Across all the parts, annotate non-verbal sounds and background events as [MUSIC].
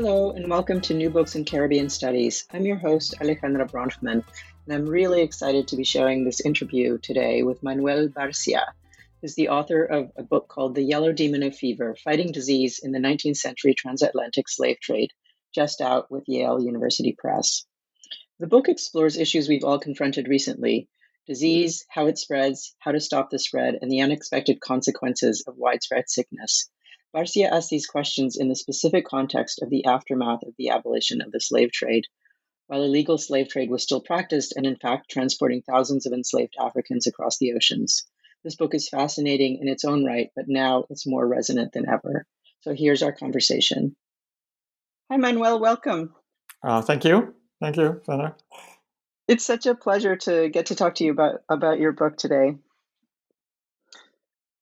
Hello, and welcome to New Books in Caribbean Studies. I'm your host, Alejandra Bronfman, and I'm really excited to be sharing this interview today with Manuel Barcia, who's the author of a book called The Yellow Demon of Fever Fighting Disease in the 19th Century Transatlantic Slave Trade, just out with Yale University Press. The book explores issues we've all confronted recently disease, how it spreads, how to stop the spread, and the unexpected consequences of widespread sickness. Barcia asked these questions in the specific context of the aftermath of the abolition of the slave trade. While illegal slave trade was still practiced and, in fact, transporting thousands of enslaved Africans across the oceans. This book is fascinating in its own right, but now it's more resonant than ever. So here's our conversation. Hi, Manuel. Welcome. Uh, thank you. Thank you, Sandra. It's such a pleasure to get to talk to you about, about your book today.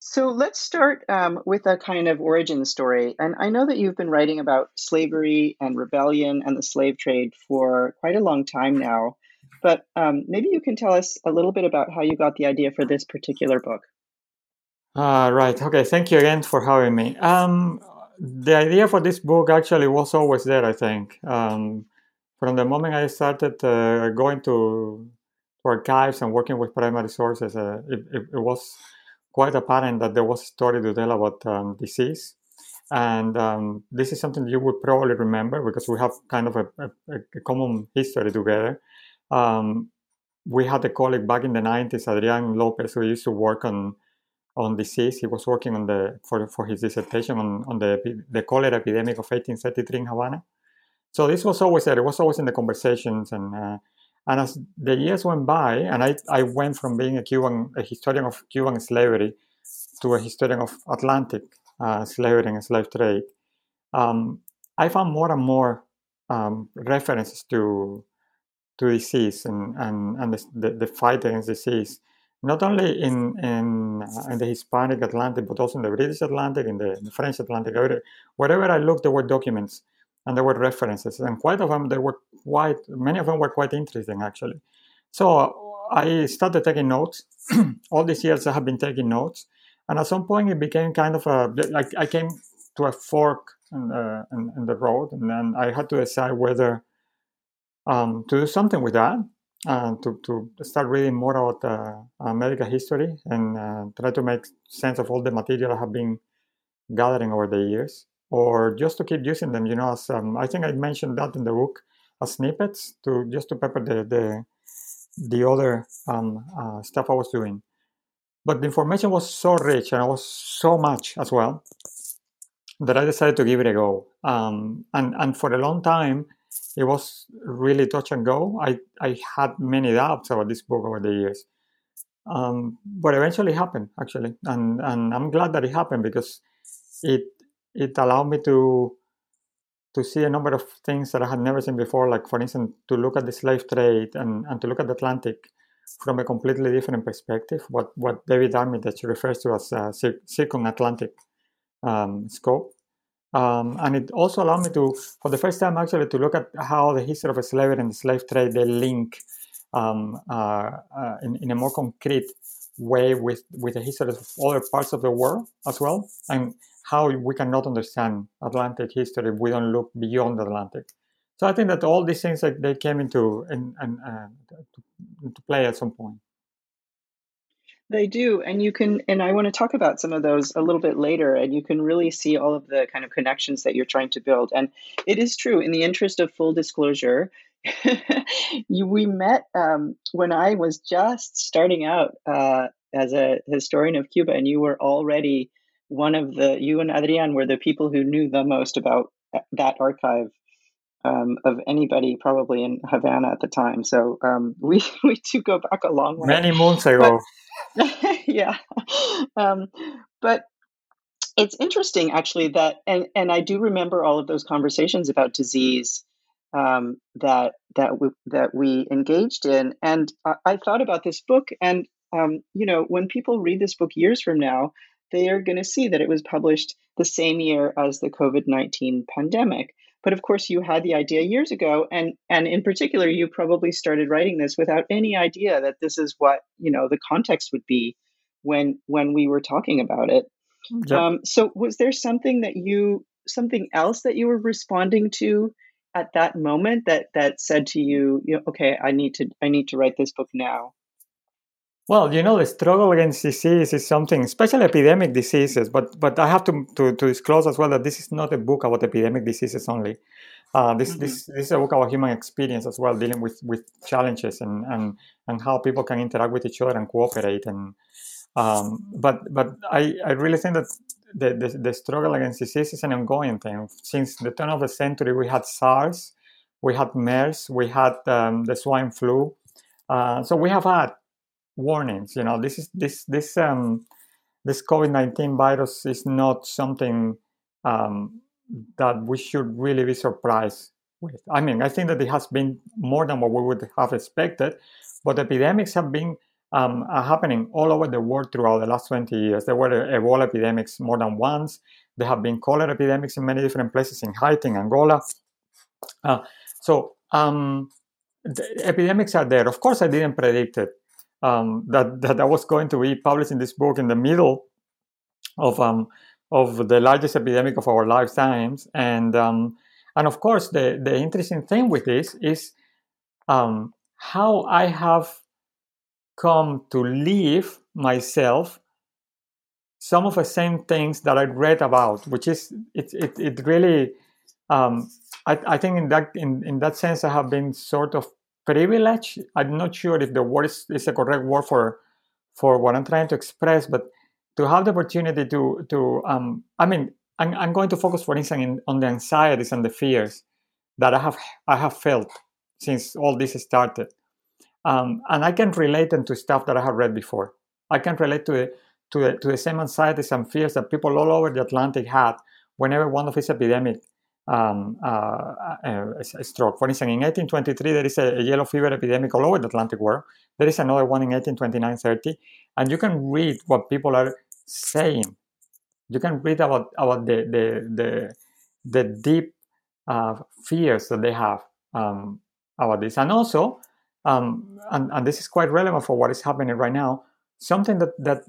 So let's start um, with a kind of origin story. And I know that you've been writing about slavery and rebellion and the slave trade for quite a long time now. But um, maybe you can tell us a little bit about how you got the idea for this particular book. Uh, right. Okay. Thank you again for having me. Um, the idea for this book actually was always there, I think. Um, from the moment I started uh, going to archives and working with primary sources, uh, it, it, it was quite apparent that there was a story to tell about um, disease. And um, this is something you would probably remember because we have kind of a, a, a common history together. Um, we had a colleague back in the 90s, Adrian Lopez, who used to work on on disease. He was working on the for, for his dissertation on, on the the cholera epidemic of 1833 in Havana. So this was always there. It was always in the conversations, and uh, and as the years went by, and I, I went from being a Cuban, a historian of Cuban slavery to a historian of Atlantic uh, slavery and slave trade, um, I found more and more um, references to to disease and, and, and the, the fight against disease, not only in, in, uh, in the Hispanic Atlantic, but also in the British Atlantic, in the, in the French Atlantic. Wherever I looked, there were documents and there were references, and quite of them they were quite many of them were quite interesting actually. So I started taking notes. [CLEARS THROAT] All these years I have been taking notes, and at some point it became kind of a like I came to a fork in, uh, in, in the road, and then I had to decide whether um, to do something with that. Uh, to, to start reading more about uh, medical history and uh, try to make sense of all the material I have been gathering over the years or just to keep using them. You know, as um, I think I mentioned that in the book as snippets to just to pepper the the, the other um, uh, stuff I was doing. But the information was so rich and it was so much as well that I decided to give it a go. Um, and and for a long time, it was really touch and go. I I had many doubts about this book over the years. Um, but eventually it happened actually, and and I'm glad that it happened because it it allowed me to to see a number of things that I had never seen before, like for instance, to look at the slave trade and, and to look at the Atlantic from a completely different perspective, what, what David Armitage refers to as a circum-Atlantic um, scope. Um, and it also allowed me to, for the first time actually, to look at how the history of slavery and the slave trade, they link um, uh, uh, in, in a more concrete way with, with the history of other parts of the world as well. And how we cannot understand Atlantic history if we don't look beyond the Atlantic. So I think that all these things like, they came into in, in, uh, to play at some point. They do, and you can, and I want to talk about some of those a little bit later, and you can really see all of the kind of connections that you're trying to build. And it is true, in the interest of full disclosure, [LAUGHS] you, we met um, when I was just starting out uh, as a historian of Cuba, and you were already one of the you and Adrian were the people who knew the most about that archive um, of anybody probably in Havana at the time. So um, [LAUGHS] we we do go back a long way. Many months ago. But, [LAUGHS] yeah, um, but it's interesting actually that and and I do remember all of those conversations about disease um, that that we that we engaged in, and I, I thought about this book and. Um, you know, when people read this book years from now, they are going to see that it was published the same year as the COVID 19 pandemic. But of course, you had the idea years ago, and and in particular, you probably started writing this without any idea that this is what you know the context would be when when we were talking about it. Yep. Um, so, was there something that you something else that you were responding to at that moment that that said to you, you know, okay, I need to I need to write this book now? Well, you know, the struggle against disease is something, especially epidemic diseases. But but I have to, to, to disclose as well that this is not a book about epidemic diseases only. Uh, this mm-hmm. this this is a book about human experience as well, dealing with with challenges and and and how people can interact with each other and cooperate. And um, but but I I really think that the, the, the struggle against disease is an ongoing thing. Since the turn of the century, we had SARS, we had MERS, we had um, the swine flu. Uh, so we have had warnings. You know, this is this this um, this COVID nineteen virus is not something um, that we should really be surprised with. I mean, I think that it has been more than what we would have expected, but epidemics have been um, are happening all over the world throughout the last 20 years. There were Ebola epidemics more than once. There have been cholera epidemics in many different places in Haiti, Angola. Uh, so um, the epidemics are there. Of course, I didn't predict it. Um, that, that I was going to be publishing this book in the middle of um, of the largest epidemic of our lifetimes, and um, and of course the the interesting thing with this is um, how I have come to live myself some of the same things that I read about, which is it it, it really um, I, I think in that in, in that sense I have been sort of privileged. I'm not sure if the word is, is a correct word for for what I'm trying to express, but to have the opportunity to to um, I mean I'm, I'm going to focus for instance in, on the anxieties and the fears that I have I have felt since all this started um, and I can relate them to stuff that I have read before. I can relate to the, to the, to the same anxieties and fears that people all over the Atlantic had whenever one of these epidemic um, uh, uh, struck. For instance, in 1823, there is a, yellow fever epidemic all over the Atlantic world. There is another one in 1829-30, and you can read what people are saying. You can read about about the the the, the deep uh, fears that they have um, about this, and also um, and, and this is quite relevant for what is happening right now. Something that that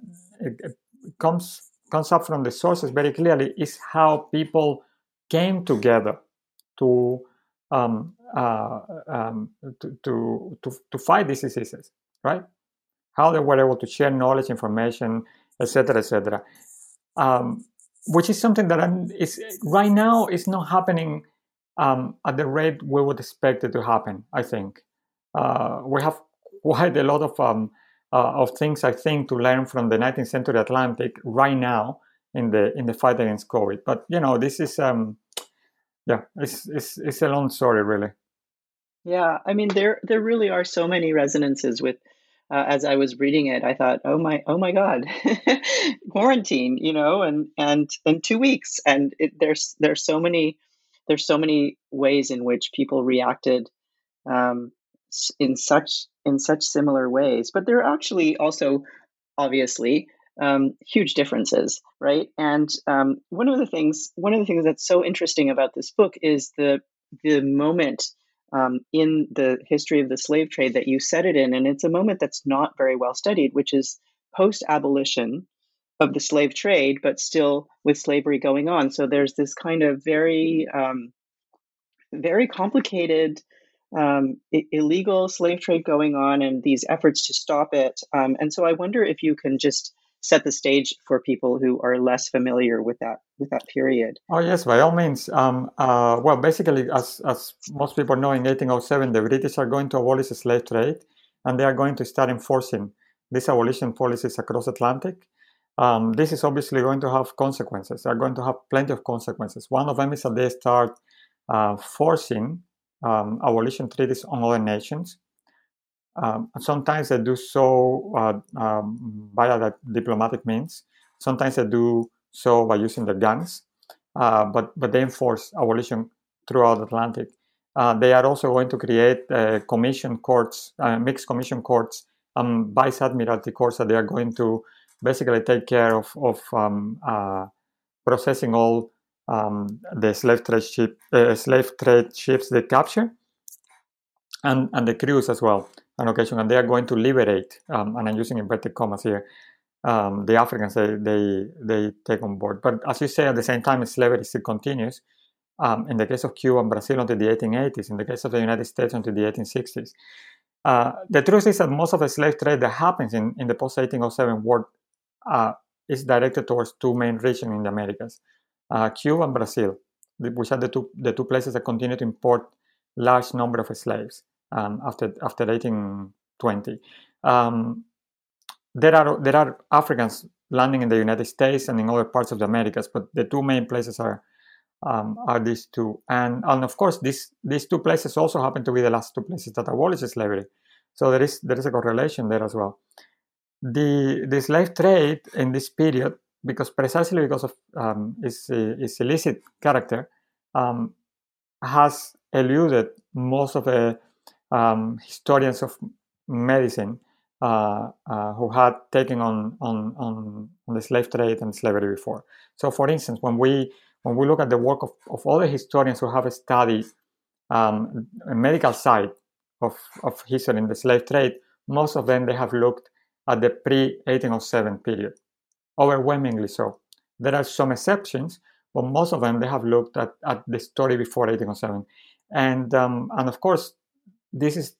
comes comes up from the sources very clearly is how people came together to um, uh, um, to, to, to, to fight these diseases, right? How they were able to share knowledge, information, etc., etc. Um, which is something that right now is not happening um, at the rate we would expect it to happen. I think uh, we have quite a lot of um, uh, of things I think to learn from the 19th century Atlantic right now in the in the fight against COVID. But you know, this is um, yeah, it's it's it's a long story, really. Yeah, I mean, there there really are so many resonances with. Uh, as I was reading it, I thought, "Oh my, oh my God, [LAUGHS] quarantine!" You know, and and and two weeks, and it, there's there's so many there's so many ways in which people reacted um, in such in such similar ways but there are actually also obviously um, huge differences right and um, one of the things one of the things that's so interesting about this book is the the moment um, in the history of the slave trade that you set it in and it's a moment that's not very well studied which is post abolition of the slave trade but still with slavery going on so there's this kind of very um, very complicated um, illegal slave trade going on and these efforts to stop it. Um, and so I wonder if you can just set the stage for people who are less familiar with that with that period. Oh yes, by all means. Um, uh, well, basically, as as most people know, in 1807, the British are going to abolish the slave trade, and they are going to start enforcing these abolition policies across Atlantic. Um, this is obviously going to have consequences. They're going to have plenty of consequences. One of them is that they start uh, forcing um, abolition treaties on other nations. Um, sometimes they do so uh, um, via the diplomatic means. Sometimes they do so by using the guns, uh, but but they enforce abolition throughout the Atlantic. Uh, they are also going to create uh, commission courts, uh, mixed commission courts, and vice admiralty courts that they are going to basically take care of of um, uh, processing all um, the slave trade ship, slave trade ships they capture, and and the crews as well on occasion, and they are going to liberate. Um, and I'm using inverted commas here. um, the Africans they, they they take on board. But as you say, at the same time, slavery still continues. Um, in the case of Cuba and Brazil until the 1880s, in the case of the United States until the 1860s. Uh, the truth is that most of the slave trade that happens in, in the post 1807 world uh, is directed towards two main regions in the Americas uh, Cuba and Brazil, which are the two, the two places that continue to import large number of slaves um, after, after 1820. Um, there are there are Africans landing in the United States and in other parts of the Americas, but the two main places are um, are these two, and and of course these these two places also happen to be the last two places that abolished slavery, so there is there is a correlation there as well. The the slave trade in this period, because precisely because of um, its, its illicit character, um, has eluded most of the um, historians of medicine uh, uh, who had taken on, on, on, on, the slave trade and slavery before. So, for instance, when we when we look at the work of, of other historians who have studied um, a medical side of, of history in the slave trade, most of them they have looked at the pre-1807 period, overwhelmingly so. There are some exceptions, but most of them they have looked at, at the story before 1807. And, um, and of course, this is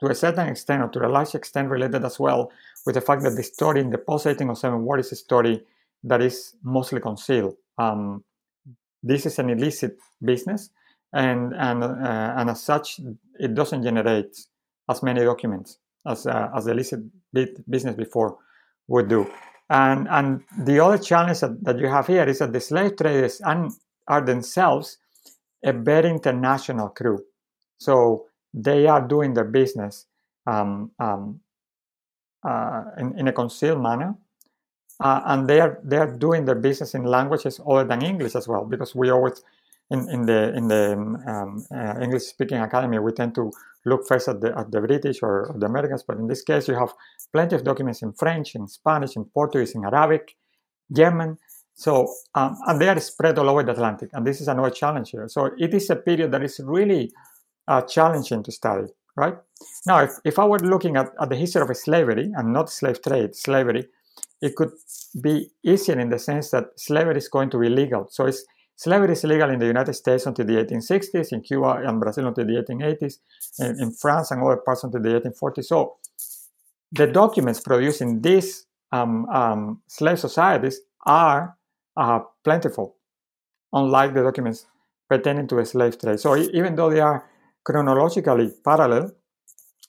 to a certain extent or to a large extent related as well with the fact that the story in the post 1807 war is a story that is mostly concealed. Um, this is an illicit business, and and uh, and as such, it doesn't generate as many documents as uh, as the illicit business before would do. And and the other challenge that, that you have here is that the slave traders and are themselves a very international crew. So they are doing their business um, um, uh, in, in, a concealed manner. Uh, and they are they are doing their business in languages other than English as well, because we always in, in the in the um, uh, English speaking academy we tend to look first at the at the British or, or, the Americans, but in this case you have plenty of documents in French, in Spanish, in Portuguese, in Arabic, German. So um, and they are spread all over the Atlantic, and this is another challenge here. So it is a period that is really challenging to study, right? Now, if, if I were looking at, at the history of slavery and not slave trade, slavery, it could be easier in the sense that slavery is going to be legal. So it's, slavery is legal in the United States until the 1860s, in Cuba and Brazil until the 1880s, in, in France and other parts until the 1840s. So the documents produced in these um, um, slave societies are uh, plentiful, unlike the documents pertaining to a slave trade. So even though they are chronologically parallel,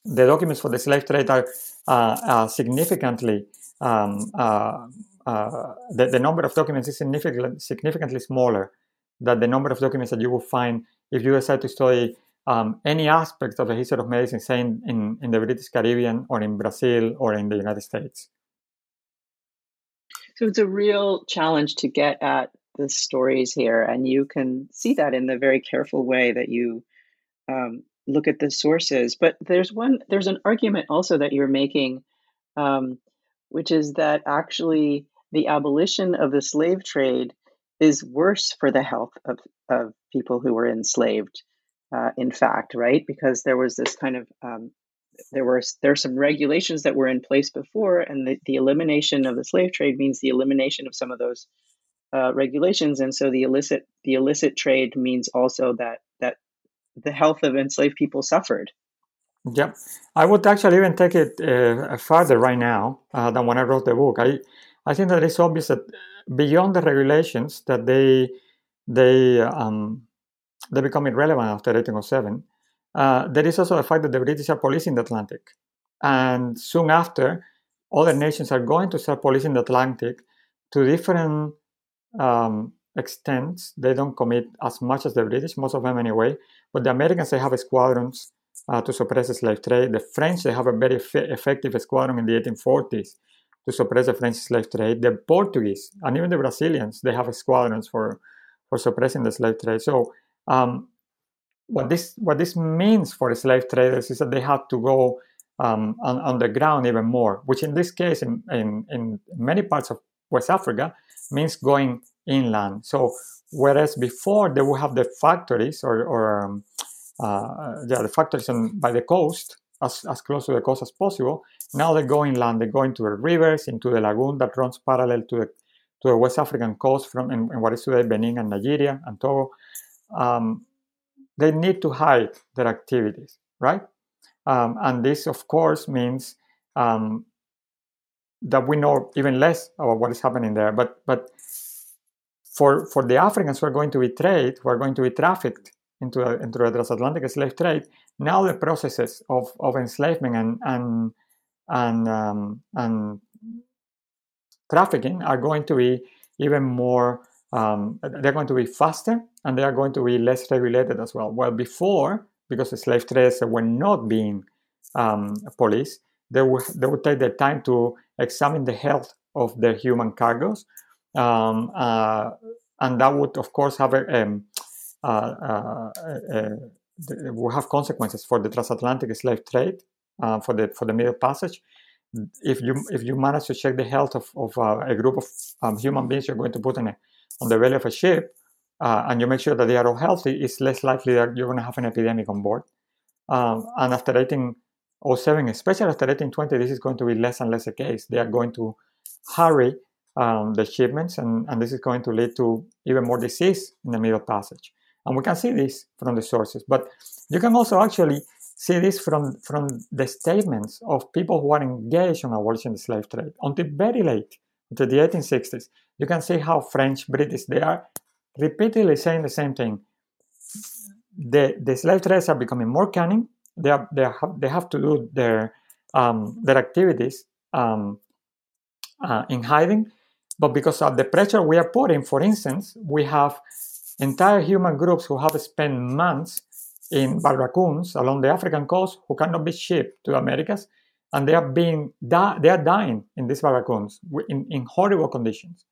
the documents for the slave trade are uh, uh, significantly um, uh, uh, the, the, number of documents is significantly, significantly smaller than the number of documents that you will find if you decide to study um, any aspect of the history of medicine, say in, in, in, the British Caribbean or in Brazil or in the United States. So it's a real challenge to get at the stories here, and you can see that in the very careful way that you um, look at the sources. But there's one, there's an argument also that you're making, um, which is that actually the abolition of the slave trade is worse for the health of, of people who were enslaved. Uh, in fact, right? Because there was this kind of um, there were there are some regulations that were in place before, and the, the elimination of the slave trade means the elimination of some of those uh, regulations, and so the illicit the illicit trade means also that that the health of enslaved people suffered. Yeah, I would actually even take it uh, further right now uh, than when I wrote the book. I I think that it's obvious that beyond the regulations that they they um, they become irrelevant after 1807. Uh, there is also the fact that the British are policing the Atlantic, and soon after, other nations are going to start policing the Atlantic to different um, extents. They don't commit as much as the British, most of them anyway. But the Americans, they have squadrons uh, to suppress the slave trade. The French, they have a very effective squadron in the 1840s to suppress the French slave trade. The Portuguese and even the Brazilians, they have squadrons for, for suppressing the slave trade. So um, what this what this means for slave traders is that they have to go um, on, on the ground even more, which in this case, in, in, in many parts of West Africa, means going inland. So whereas before they would have the factories or, or um, uh, yeah, the factories on, by the coast as, as close to the coast as possible. Now they go inland, they go into the rivers, into the lagoon that runs parallel to the to the West African coast from in what is today Benin and Nigeria and Togo. Um, they need to hide their activities, right? Um, and this, of course, means um, that we know even less about what is happening there. But but for for the Africans who are going to be trade, who are going to be trafficked into a, into the transatlantic slave trade, now the processes of, of enslavement and and and um, and trafficking are going to be even more. Um, they're going to be faster and they are going to be less regulated as well. Well, before, because the slave traders were not being um, policed, they would they would take the time to examine the health of their human cargoes, um, uh, and that would of course have a, um, uh, uh, uh, will have consequences for the transatlantic slave trade, uh, for the for the Middle Passage. If you if you manage to check the health of, of uh, a group of um, human beings you're going to put on a, on the belly of a ship, uh, and you make sure that they are all healthy, it's less likely that you're going to have an epidemic on board. Um, and after 1807, especially after 1820, this is going to be less and less the case. They are going to hurry um, the shipments, and, and this is going to lead to even more disease in the Middle Passage. And we can see this from the sources. But you can also actually see this from, from the statements of people who are engaged in abolishing the slave trade until very late, until the 1860s. You can see how French, British, they are repeatedly saying the same thing. The, the slave traders are becoming more cunning. They, are, they, are, they have to do their, um, their activities um, uh, in hiding. But because of the pressure we are putting, for instance, we have entire human groups who have spent months in barracoons along the African coast who cannot be shipped to Americas, and they are being di- they are dying in these barracoons in, in horrible conditions.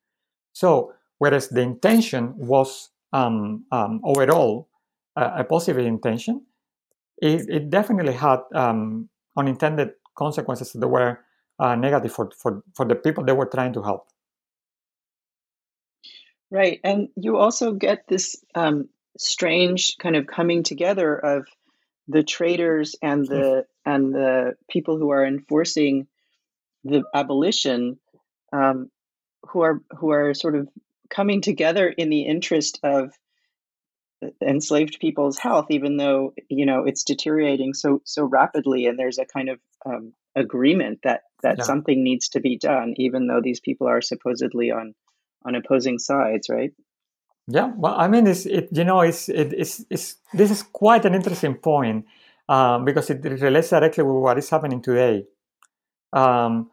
So whereas the intention was um, um, overall uh, a positive intention, it, it definitely had um, unintended consequences that were uh, negative for, for, for the people they were trying to help. Right. And you also get this um, strange kind of coming together of the traders and the and the people who are enforcing the abolition um, who are who are sort of coming together in the interest of enslaved people's health even though you know it's deteriorating so so rapidly and there's a kind of um, agreement that that yeah. something needs to be done even though these people are supposedly on on opposing sides, right? Yeah, well, I mean, it's it you know it's it, it's, it's this is quite an interesting point um, because it relates directly with what is happening today. Um,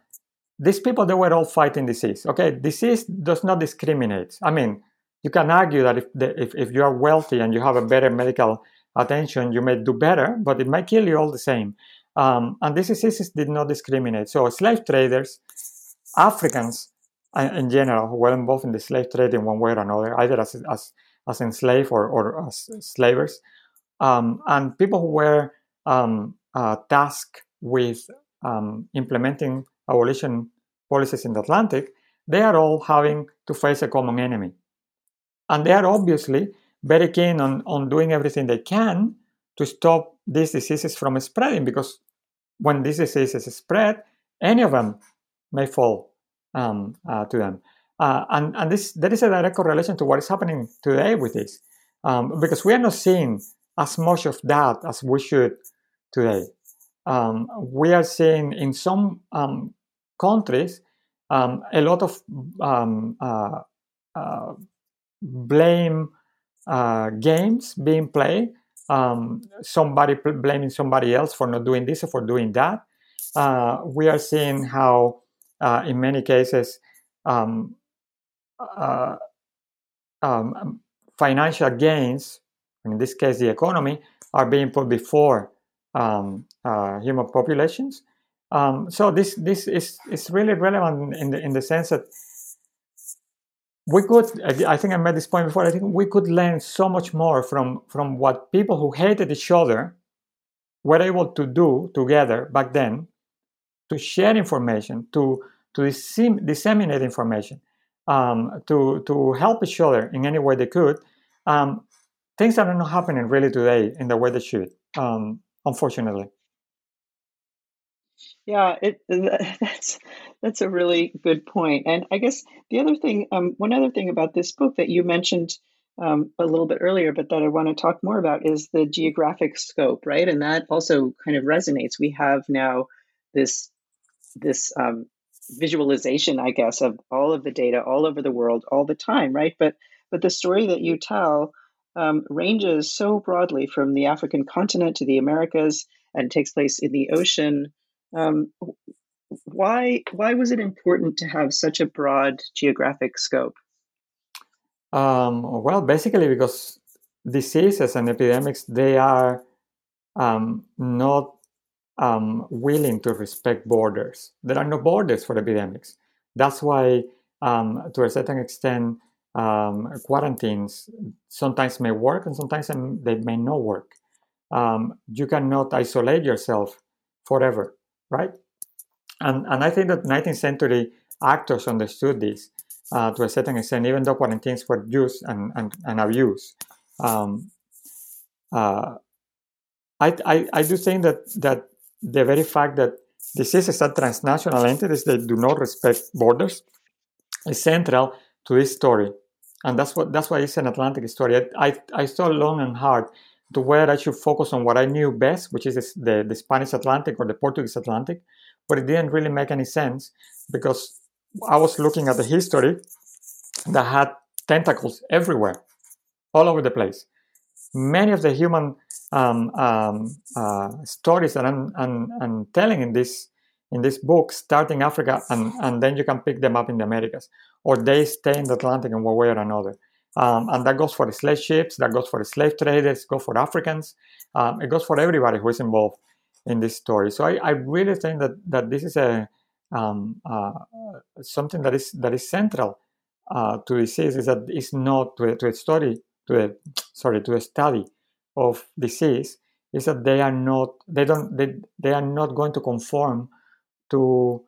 these people they were all fighting disease. Okay, disease does not discriminate. I mean, you can argue that if the, if if you are wealthy and you have a better medical attention, you may do better, but it might kill you all the same. Um, and these diseases did not discriminate. So slave traders, Africans, in general who were involved in the slave trade in one way or another, either as as as enslaved or, or as slavers, um, and people who were um, uh, tasked with um, implementing abolition policies in the Atlantic, they are all having to face a common enemy, and they are obviously very keen on, on doing everything they can to stop these diseases from spreading because when these diseases spread, any of them may fall um, uh, to them. Uh, and and this there is a direct correlation to what is happening today with this, um, because we are not seeing as much of that as we should today. Um, we are seeing in some um, countries um, a lot of um, uh, uh, blame uh, games being played. somebody blaming somebody else for not doing this or for doing that. Uh, we are seeing how uh, in many cases, um, uh, um, um, financial gains, in this case the economy, are being put before um, uh, human populations. Um, so this this is, is really relevant in the in the sense that we could I think I made this point before. I think we could learn so much more from from what people who hated each other were able to do together back then to share information, to to dissemin- disseminate information, um, to to help each other in any way they could. Um, things are not happening really today in the way they should, um, unfortunately. Yeah, it, [LAUGHS] that's that's a really good point. And I guess the other thing, um, one other thing about this book that you mentioned um, a little bit earlier, but that I want to talk more about is the geographic scope, right? And that also kind of resonates. We have now this this um, visualization, I guess, of all of the data all over the world all the time, right? But but the story that you tell um, ranges so broadly from the African continent to the Americas and takes place in the ocean. Um, why why was it important to have such a broad geographic scope? Um, well, basically because diseases and epidemics they are um, not um, willing to respect borders. There are no borders for epidemics. That's why, um, to a certain extent, um, quarantines sometimes may work and sometimes they may not work. Um, you cannot isolate yourself forever, right? And, and I think that 19th century actors understood this uh, to a certain extent, even though quarantines were used and, and, and abused. Um, uh, I, I, I do think that, that the very fact that diseases are transnational entities that do not respect borders is central to this story. And that's what that's why it's an Atlantic story. I, I, I thought long and hard to where I should focus on what I knew best, which is the, the Spanish Atlantic or the Portuguese Atlantic, but it didn't really make any sense because I was looking at the history that had tentacles everywhere, all over the place. Many of the human um, um, uh, stories that I'm, I'm, I'm, telling in this in this book start in Africa and, and then you can pick them up in the Americas, or they stay in the Atlantic in one way or another. Um, and that goes for the slave ships, that goes for the slave traders, goes for Africans, um, it goes for everybody who is involved in this story. So I, I really think that that this is a um, uh, something that is that is central uh, to disease is that it's not to to a story to a sorry to a study of disease is that they are not they don't they, they are not going to conform to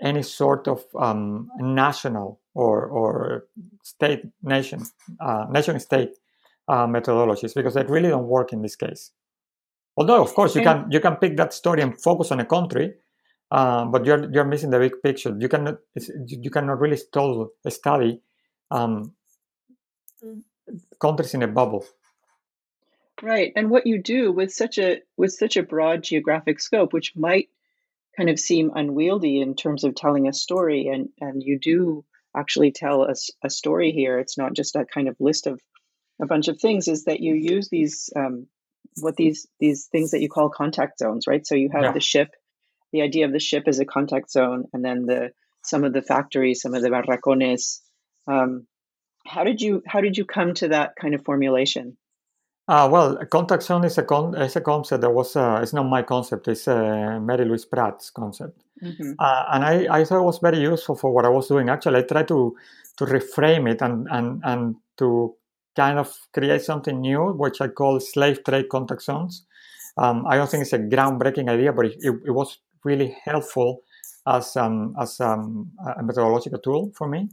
any sort of um, national or or state nation uh, nation state uh, methodologies because they really don't work in this case. Although of course you can you can pick that story and focus on a country, uh, but you're you're missing the big picture. You cannot you cannot really study um, countries in a bubble. Right. And what you do with such a with such a broad geographic scope, which might kind of seem unwieldy in terms of telling a story, and and you do actually tell a, a story here. It's not just a kind of list of a bunch of things. Is that you use these um, what these these things that you call contact zones, right? So you have yeah. the ship, the idea of the ship as a contact zone, and then the some of the factories, some of the barracones. Um, how did you how did you come to that kind of formulation? Uh, well, contact zone is a, con- is a concept that was, uh, it's not my concept, it's uh, Mary Louise Pratt's concept. Mm-hmm. Uh, and I, I thought it was very useful for what I was doing. Actually, I tried to, to reframe it and, and, and to kind of create something new, which I call slave trade contact zones. Um, I don't think it's a groundbreaking idea, but it, it, it was really helpful as, um, as um, a methodological tool for me.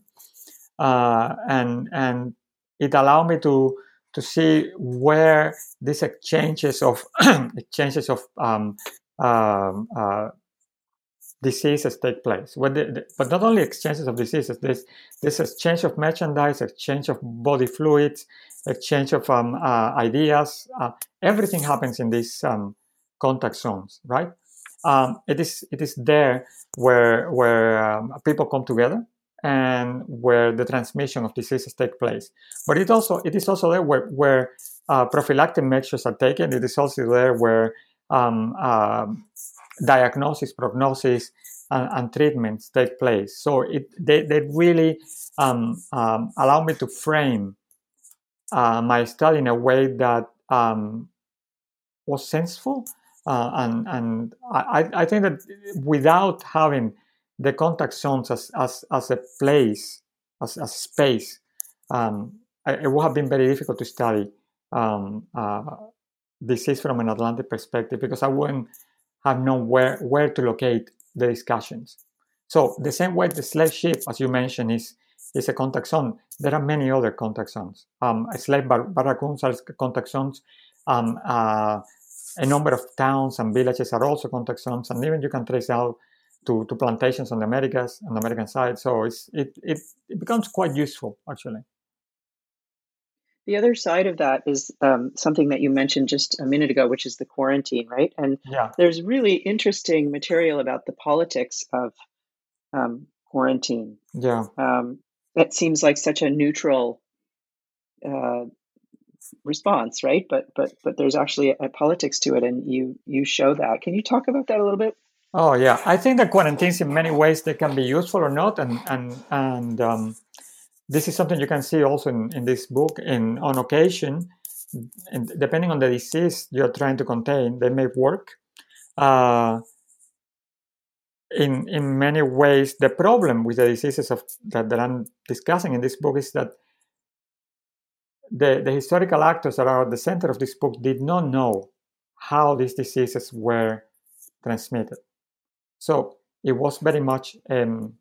Uh, and, and it allowed me to to see where these exchanges of [CLEARS THROAT] exchanges of um, um, uh, diseases take place. The, but not only exchanges of diseases, there's this exchange of merchandise, exchange of body fluids, exchange of um, uh, ideas. Uh, everything happens in these um, contact zones, right? Um, it is it is there where where um, people come together and where the transmission of diseases take place. But it also it is also there where, where uh, prophylactic measures are taken. It is also there where um, uh, diagnosis, prognosis, and, and, treatments take place. So it they, they really um, um, allow me to frame uh, my study in a way that um, was sensible. Uh, and and I, I think that without having the contact zones as, as, as a place, as, as space, um, it would have been very difficult to study um, uh, disease from an Atlantic perspective because I wouldn't have known where, where to locate the discussions. So the same way the slave ship, as you mentioned, is is a contact zone. There are many other contact zones. Um, slave bar- barracoons are contact zones. Um, uh, a number of towns and villages are also contact zones, and even you can trace out to, to plantations on the Americas, on the American side. So it's, it, it, it becomes quite useful, actually. The other side of that is um, something that you mentioned just a minute ago, which is the quarantine, right? And yeah. there's really interesting material about the politics of um, quarantine. Yeah. Um, that seems like such a neutral uh, response, right? But but but there's actually a, a, politics to it, and you you show that. Can you talk about that a little bit? Oh yeah, I think that quarantines in many ways they can be useful or not, and and and um, this is something you can see also in, in this book. In on occasion, and depending on the disease you're trying to contain, they may work. Uh, in in many ways, the problem with the diseases of that, that I'm discussing in this book is that the, the historical actors that are at the center of this book did not know how these diseases were transmitted. So it was very much um,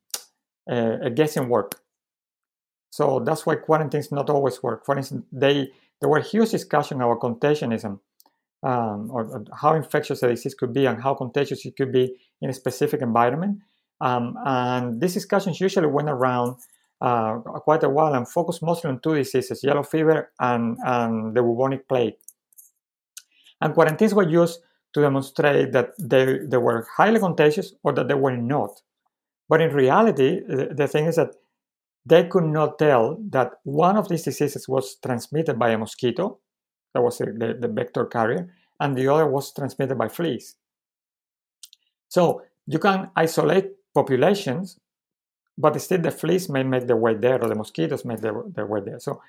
a, a guessing work. So that's why quarantines not always work. For instance, they there were huge discussion about contagionism, um, or, or, how infectious a disease could be and how contagious it could be in a specific environment. Um, and these discussions usually went around uh, quite a while and focused mostly on two diseases, yellow fever and, and the bubonic plague. And quarantines were used to demonstrate that they, they were highly contagious or that they were not. But in reality, the, thing is that they could not tell that one of these diseases was transmitted by a mosquito, that was the, the vector carrier, and the other was transmitted by fleas. So you can isolate populations but still the fleas may make their way there or the mosquitoes make their, their way there. So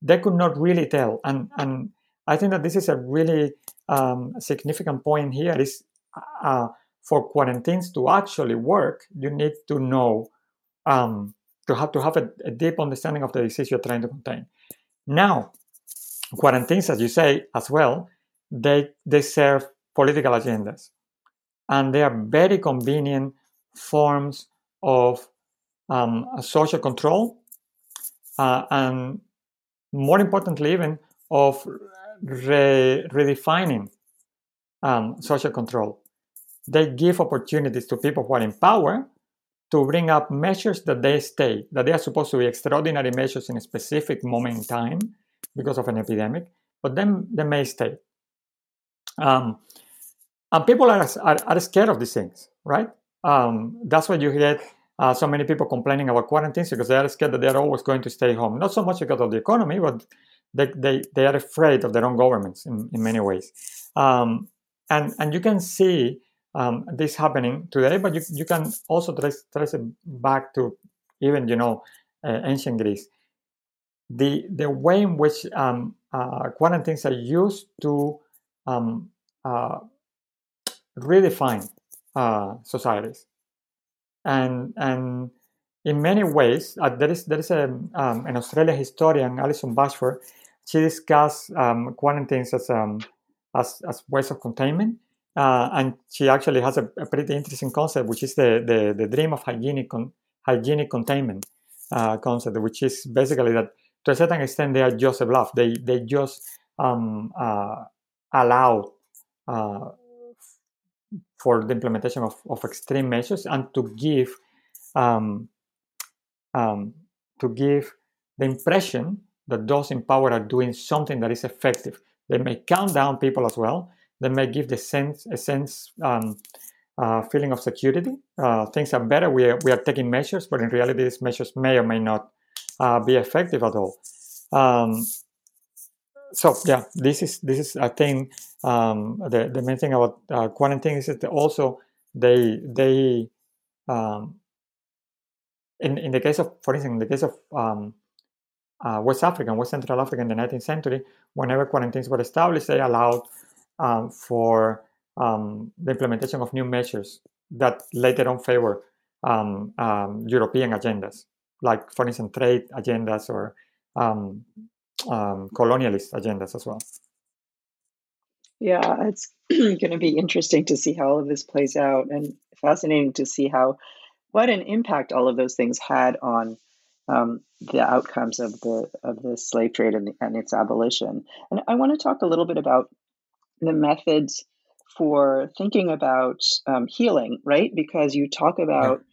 they could not really tell. And, and I think that this is a really um, significant point here is uh, for quarantines to actually work, you need to know, um, to have to have a, a, deep understanding of the disease you're trying to contain. Now, quarantines, as you say as well, they, they serve political agendas. And they are very convenient forms of um, social control, uh, and more importantly, even of re- redefining um, social control. They give opportunities to people who are in power to bring up measures that they stay, that they are supposed to be extraordinary measures in a specific moment in time because of an epidemic, but then they may stay. Um, and people are, are, are, scared of these things, right? Um, that's why you get uh, so many people complaining about quarantines because they are scared that they are always going to stay home. Not so much because of the economy, but they, they, they are afraid of their own governments in, in many ways. Um, and, and you can see um, this happening today, but you, you can also trace, trace it back to even, you know, uh, ancient Greece. The, the way in which um, uh, quarantines are used to um, uh, redefine uh, societies and and in many ways, uh, there is there is a, um, an Australian historian, Alison Bashford. She discussed um, quarantines as, um, as as ways of containment, uh, and she actually has a, a, pretty interesting concept, which is the the, the dream of hygienic con- hygienic containment uh, concept, which is basically that to a certain extent they are just a bluff. They they just um, uh, allow uh, for the implementation of, of extreme measures and to give um, um, to give the impression that those in power are doing something that is effective. They may calm down people as well. They may give the sense a sense um, uh, feeling of security. Uh, things are better. We are, we are taking measures, but in reality, these measures may or may not uh, be effective at all. Um, so yeah, this is this is I think um, the the main thing about uh, quarantine is that also they they um, in in the case of for instance in the case of um, uh, West Africa and West Central Africa in the 19th century, whenever quarantines were established, they allowed um, for um, the implementation of new measures that later on favor um, European agendas, like for instance trade agendas or um, um, colonialist agendas as well. Yeah, it's [CLEARS THROAT] going to be interesting to see how all of this plays out, and fascinating to see how what an impact all of those things had on um, the outcomes of the of the slave trade and, the, and its abolition. And I want to talk a little bit about the methods for thinking about um, healing, right? Because you talk about yeah.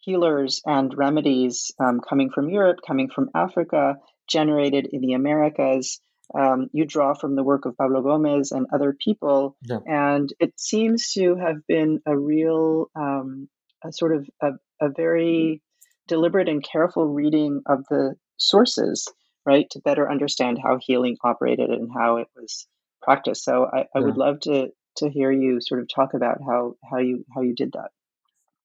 healers and remedies um, coming from Europe, coming from Africa, generated in the Americas. Um, you draw from the work of Pablo Gomez and other people, yeah. and it seems to have been a real, um, a sort of a, a very deliberate and careful reading of the sources, right, to better understand how healing operated and how it was practiced. So I, I yeah. would love to to hear you sort of talk about how how you how you did that.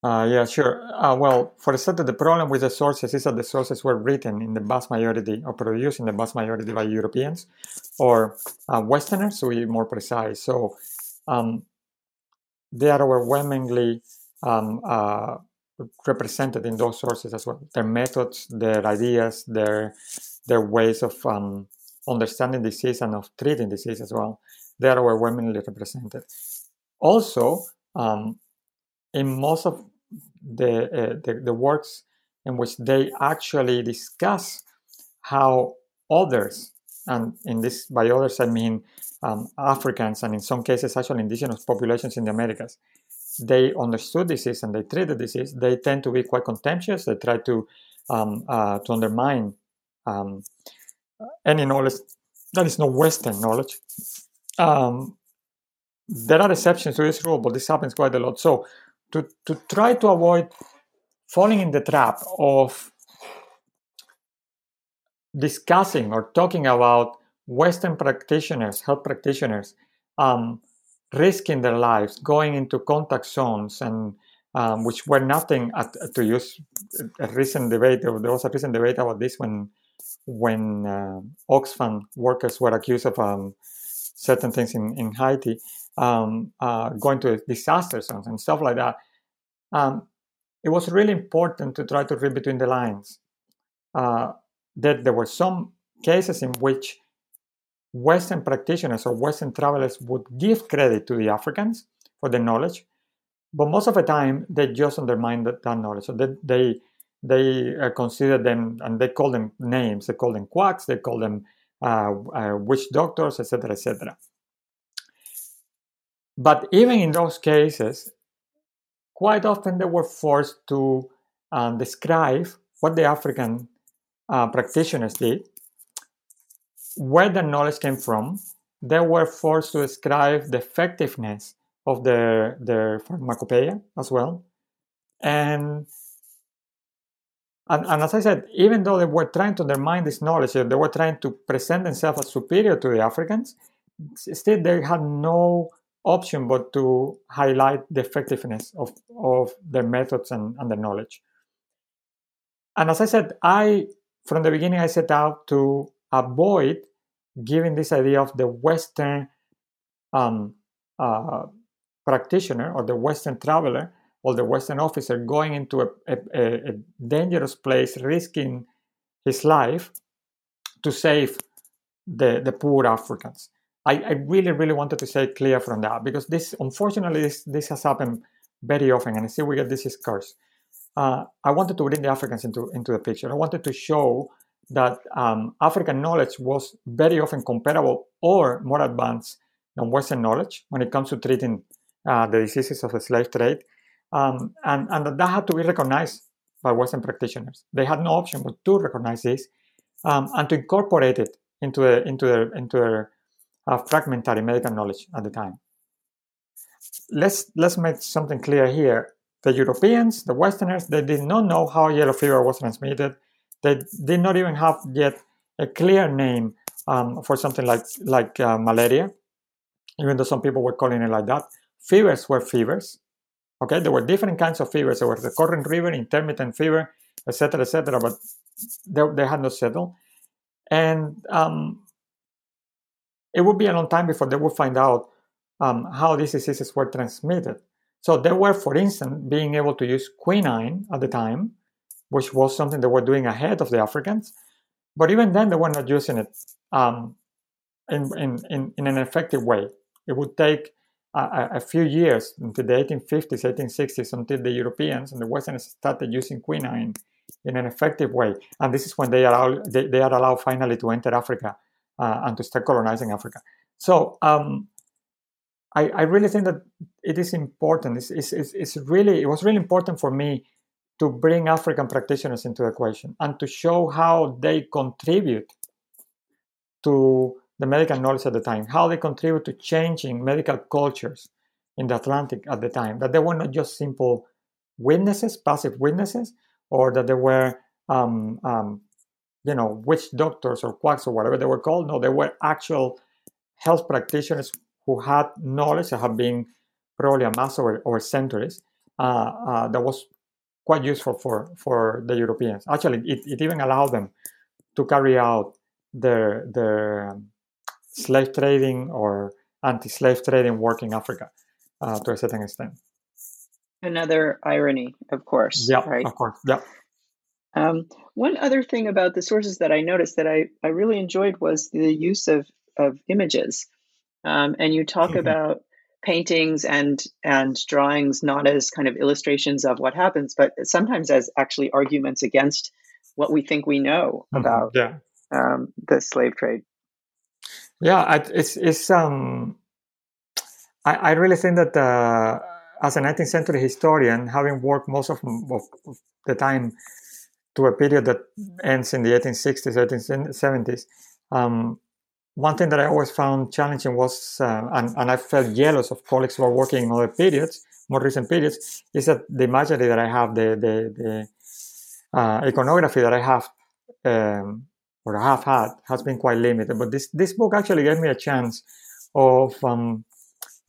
Uh, yeah, sure. Uh, well, for starters, the problem with the sources is that the sources were written in the vast majority or produced in the vast majority by Europeans or uh, Westerners, to be more precise. So um, they are overwhelmingly um, uh, represented in those sources as well. Their methods, their ideas, their their ways of um, understanding disease and of treating disease as well they are overwhelmingly represented. Also, um, in most of the, uh, the, the works in which they actually discuss how others, and in this by others I mean um, Africans and in some cases actually indigenous populations in the Americas, they understood disease and they treated disease. They tend to be quite contemptuous. They try to um, uh, to undermine um, any knowledge that is not Western knowledge. Um, there are exceptions to this rule, but this happens quite a lot. So, to, to try to avoid falling in the trap of discussing or talking about Western practitioners, health practitioners, um, risking their lives, going into contact zones, and um, which were nothing at, to use a recent debate. There was a recent debate about this when when uh, Oxfam workers were accused of um, certain things in, in Haiti, um, uh, going to disaster zones and stuff like that. Um, it was really important to try to read between the lines uh, that there were some cases in which Western practitioners or Western travelers would give credit to the Africans for the knowledge, but most of the time they just undermine that, that knowledge. So they they, they uh, consider them and they call them names. They call them quacks. They call them uh, uh, witch doctors, etc., etc. But even in those cases, quite often they were forced to um, describe what the African uh, practitioners did, where the knowledge came from. They were forced to describe the effectiveness of their, their pharmacopoeia as well. And and, and, as I said, even though they were trying to undermine this knowledge, they were trying to present themselves as superior to the Africans, still they had no option but to highlight the effectiveness of, of their methods and, and their knowledge. And as I said, I from the beginning I set out to avoid giving this idea of the Western um, uh, practitioner or the Western traveler or the Western officer going into a, a, a dangerous place, risking his life to save the, the poor Africans. I, I, really, really wanted to say clear from that because this, unfortunately, this, this has happened very often, and I see we get this curse. Uh, I wanted to bring the Africans into, into the picture. I wanted to show that um, African knowledge was very often comparable or more advanced than Western knowledge when it comes to treating uh, the diseases of the slave trade. Um, and, and that had to be recognized by Western practitioners. They had no option but to recognize this um, and to incorporate it into a, into their, into their uh, fragmentary medical knowledge at the time. Let's, let's make something clear here. The Europeans, the Westerners, they did not know how yellow fever was transmitted. They did not even have yet a clear name um, for something like, like uh, malaria, even though some people were calling it like that. Fevers were fevers. Okay, there were different kinds of fevers. There was the current fever, intermittent fever, etc., etc. But they, they had no settled, and um, it would be a long time before they would find out um, how these diseases were transmitted. So they were, for instance, being able to use quinine at the time, which was something they were doing ahead of the Africans. But even then, they were not using it um, in, in, in, in an effective way. It would take a, a, few years into the 1850s, 1860s, until the Europeans and the Westerners started using quinine in an effective way. And this is when they are, they, they are allowed finally to enter Africa uh, and to start colonizing Africa. So um, I, I really think that it is important. It's, it's, it's really it was really important for me to bring African practitioners into the equation and to show how they contribute to the medical knowledge at the time, how they contribute to changing medical cultures in the Atlantic at the time, that they were not just simple witnesses, passive witnesses, or that they were, um, um, you know, witch doctors or quacks or whatever they were called. No, they were actual health practitioners who had knowledge that had been probably amassed over, over centuries uh, uh, that was quite useful for, for the Europeans. Actually, it, it even allowed them to carry out their, their um, slave trading or anti-slave trading work in Africa uh, to a certain extent. Another irony, of course. Yeah, right? of course. Yeah. Um, one other thing about the sources that I noticed that I, I really enjoyed was the use of, of images. Um, and you talk mm-hmm. [LAUGHS] about paintings and and drawings not as kind of illustrations of what happens, but sometimes as actually arguments against what we think we know mm-hmm. about yeah. um, the slave trade. Yeah, it's it's um, I, I really think that uh, as a 19th century historian, having worked most of, of the time to a period that ends in the 1860s, 1870s, um, one thing that I always found challenging was, uh, and, and I felt jealous of colleagues who are working in other periods, more recent periods, is that the imagery that I have, the, the, the uh, iconography that I have, um, or have had, has been quite limited. But this, this book actually gave me a chance of um,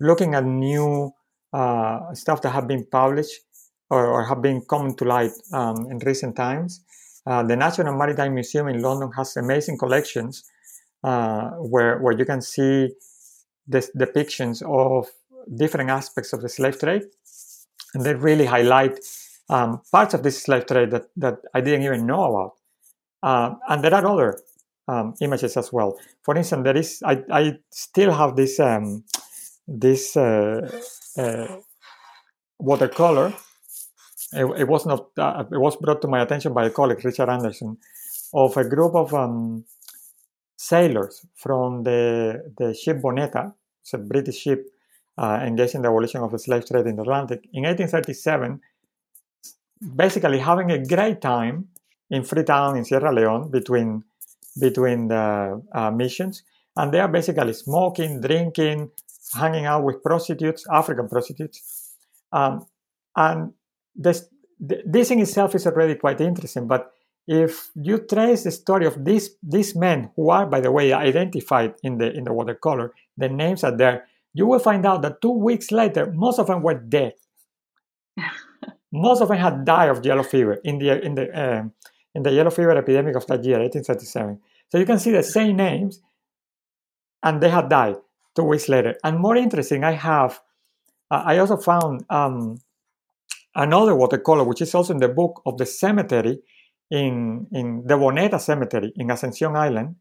looking at new uh, stuff that have been published or, or have been coming to light um, in recent times. Uh, the National Maritime Museum in London has amazing collections uh, where where you can see this depictions of different aspects of the slave trade, and they really highlight um, parts of this slave trade that, that I didn't even know about. Uh, and there are other um, images as well. For instance, there is I, I still have this um, this uh, uh, watercolor. It, it, was not uh, it was brought to my attention by a colleague, Richard Anderson, of a group of um, sailors from the, the ship Bonetta, it's a British ship uh, engaged in the abolition of the slave trade in the Atlantic, in 1837, basically having a great time in Freetown in Sierra Leone between, between the uh, missions. And they are basically smoking, drinking, hanging out with prostitutes, African prostitutes. Um, and this, this in itself is already quite interesting, but if you trace the story of these these men who are by the way identified in the in the watercolor the names are there you will find out that two weeks later most of them were dead. [LAUGHS] Most of them had died of yellow fever in the in the um, in the yellow fever epidemic of that year 1837 so you can see the same names and they had died two weeks later. And more interesting i have uh, i also found um, another watercolor which is also in the book of the cemetery in, in the Bonetta Cemetery in Ascension Island,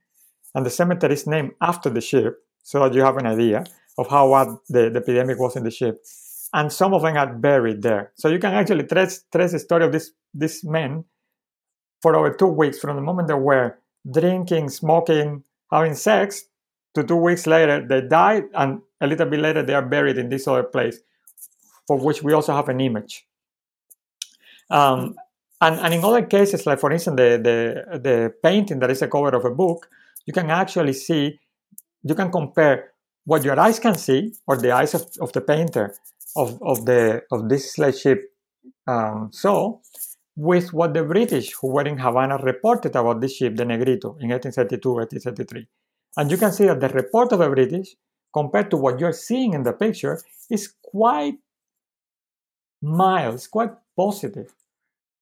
and the cemetery is named after the ship, so that you have an idea of how bad the, the epidemic was in the ship. And some of them are buried there. So you can actually trace, trace the story of this, this men for over two weeks from the moment they were drinking, smoking, having sex, to two weeks later they died, and a little bit later they are buried in this other place, for which we also have an image. Um, and, and in other cases, like for instance, the, the, the painting that is a cover of a book, you can actually see, you can compare what your eyes can see or the eyes of, of the painter of, of, the, of this slave ship um, saw with what the British who were in Havana reported about this ship, the Negrito, in 1832, 1833. And you can see that the report of the British, compared to what you're seeing in the picture, is quite mild, quite positive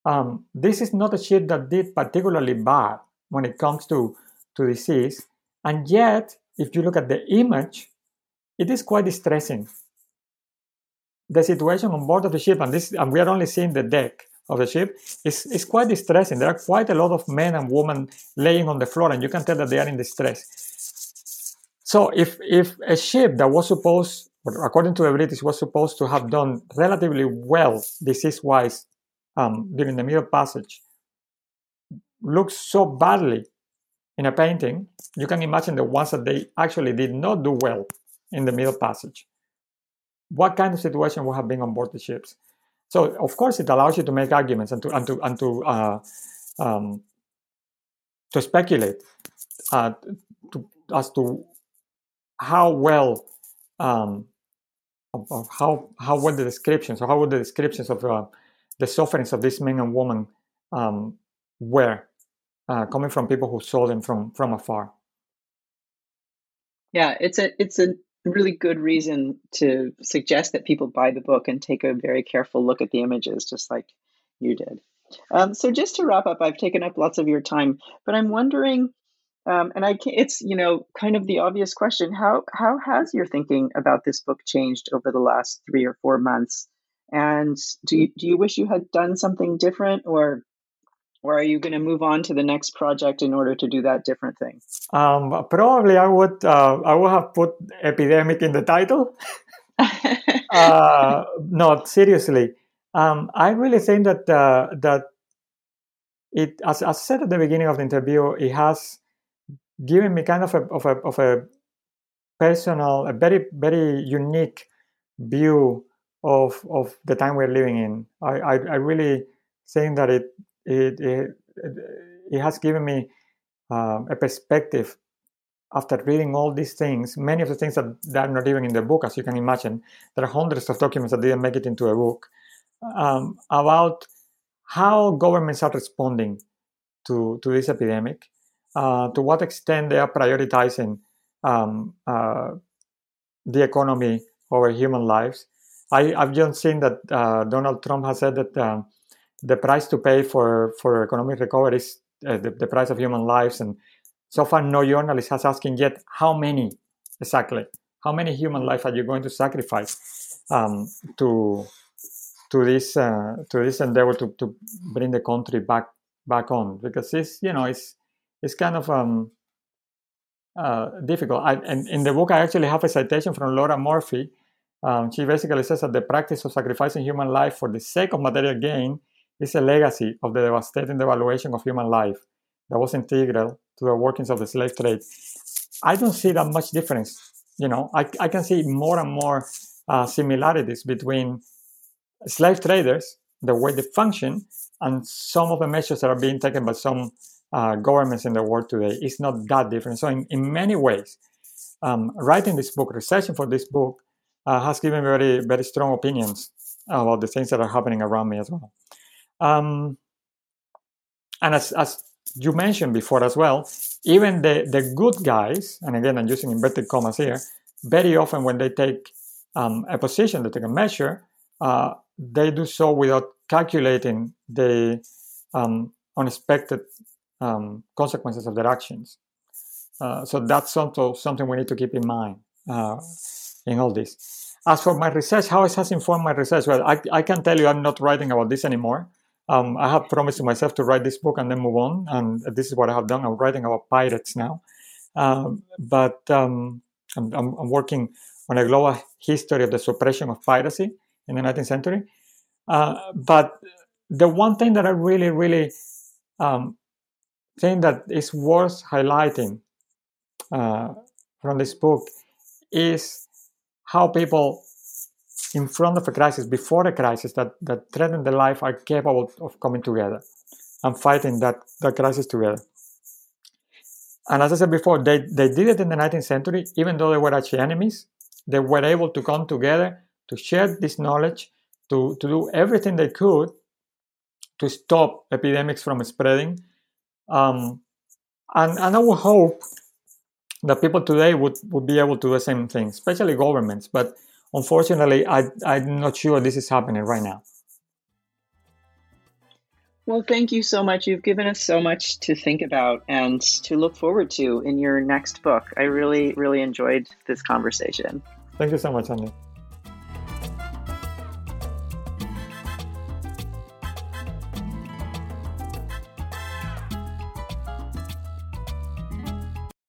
um, this is not a ship that did particularly bad when it comes to, to disease. And yet, if you look at the image, it is quite distressing. The situation on board of the ship, and this, and we are only seeing the deck of the ship, is, is quite distressing. There are quite a lot of men and women laying on the floor, and you can tell that they are in distress. So, if if a ship that was supposed, according to the British, was supposed to have done relatively well disease-wise um, during the middle passage looks so badly in a painting, you can imagine the ones that they actually did not do well in the middle passage. what kind of situation would have been on board the ships. So of course it allows you to make arguments and to and to and to uh, um, to speculate uh, to, as to how well um, of, of, how how well the descriptions or how would the descriptions of uh, the sufferings of these men and women um, were uh, coming from people who saw them from from afar. Yeah, it's a it's a really good reason to suggest that people buy the book and take a very careful look at the images, just like you did. Um, so just to wrap up, I've taken up lots of your time, but I'm wondering, um, and I can, it's you know kind of the obvious question: how how has your thinking about this book changed over the last three or four months? And do you, do you wish you had done something different, or or are you going to move on to the next project in order to do that different thing? Um, probably, I would uh, I would have put epidemic in the title. [LAUGHS] uh, no, seriously, um, I really think that uh, that it, as, as I said at the beginning of the interview, it has given me kind of a of a of a personal, a very very unique view of of the time we're living in. I I, I really think that it it, it, it has given me um, a perspective after reading all these things, many of the things that, that, are not even in the book, as you can imagine, there are hundreds of documents that didn't make it into a book, um, about how governments are responding to, to this epidemic, uh, to what extent they are prioritizing um, uh, the economy over human lives. I, have just seen that uh, Donald Trump has said that um, the price to pay for, for economic recovery is uh, the, the price of human lives. And so far, no journalist has asking yet how many exactly, how many human life are you going to sacrifice um, to to this uh, to this endeavor to, to bring the country back back on because it's you know it's it's kind of um, uh, difficult. I, and in the book, I actually have a citation from Laura Murphy. Um, she basically says that the practice of sacrificing human life for the sake of material gain is a legacy of the devastating devaluation of human life that was integral to the workings of the slave trade. I don't see that much difference. You know, I, I can see more and more uh, similarities between slave traders, the way they function, and some of the measures that are being taken by some uh, governments in the world today. It's not that different. So, in, in many ways, um, writing this book, researching for this book, uh, has given very, very strong opinions about the things that are happening around me as well. Um, and as, as you mentioned before as well, even the, the good guys, and again, I'm using inverted commas here, very often when they take um, a position, they take a measure, uh, they do so without calculating the um, unexpected um, consequences of their actions. Uh, so that's also something we need to keep in mind uh, in all this. As for my research, how it has informed my research, well, I, I can tell you I'm not writing about this anymore. Um, I have promised myself to write this book and then move on, and this is what I have done. I'm writing about pirates now, um, but um, I'm, I'm, working on a global history of the suppression of piracy in the 19th century. Uh, but the one thing that I really, really um, think that is worth highlighting uh, from this book is how people in front of a crisis, before a crisis that, that threaten the life are capable of coming together and fighting that, that crisis together. And as I said before, they, they did it in the 19th century, even though they were actually enemies. They were able to come together to share this knowledge, to, to do everything they could to stop epidemics from spreading. Um, and, and I would hope that people today would, would be able to do the same thing, especially governments. But unfortunately, I, I'm not sure this is happening right now. Well, thank you so much. You've given us so much to think about and to look forward to in your next book. I really, really enjoyed this conversation. Thank you so much, Andy.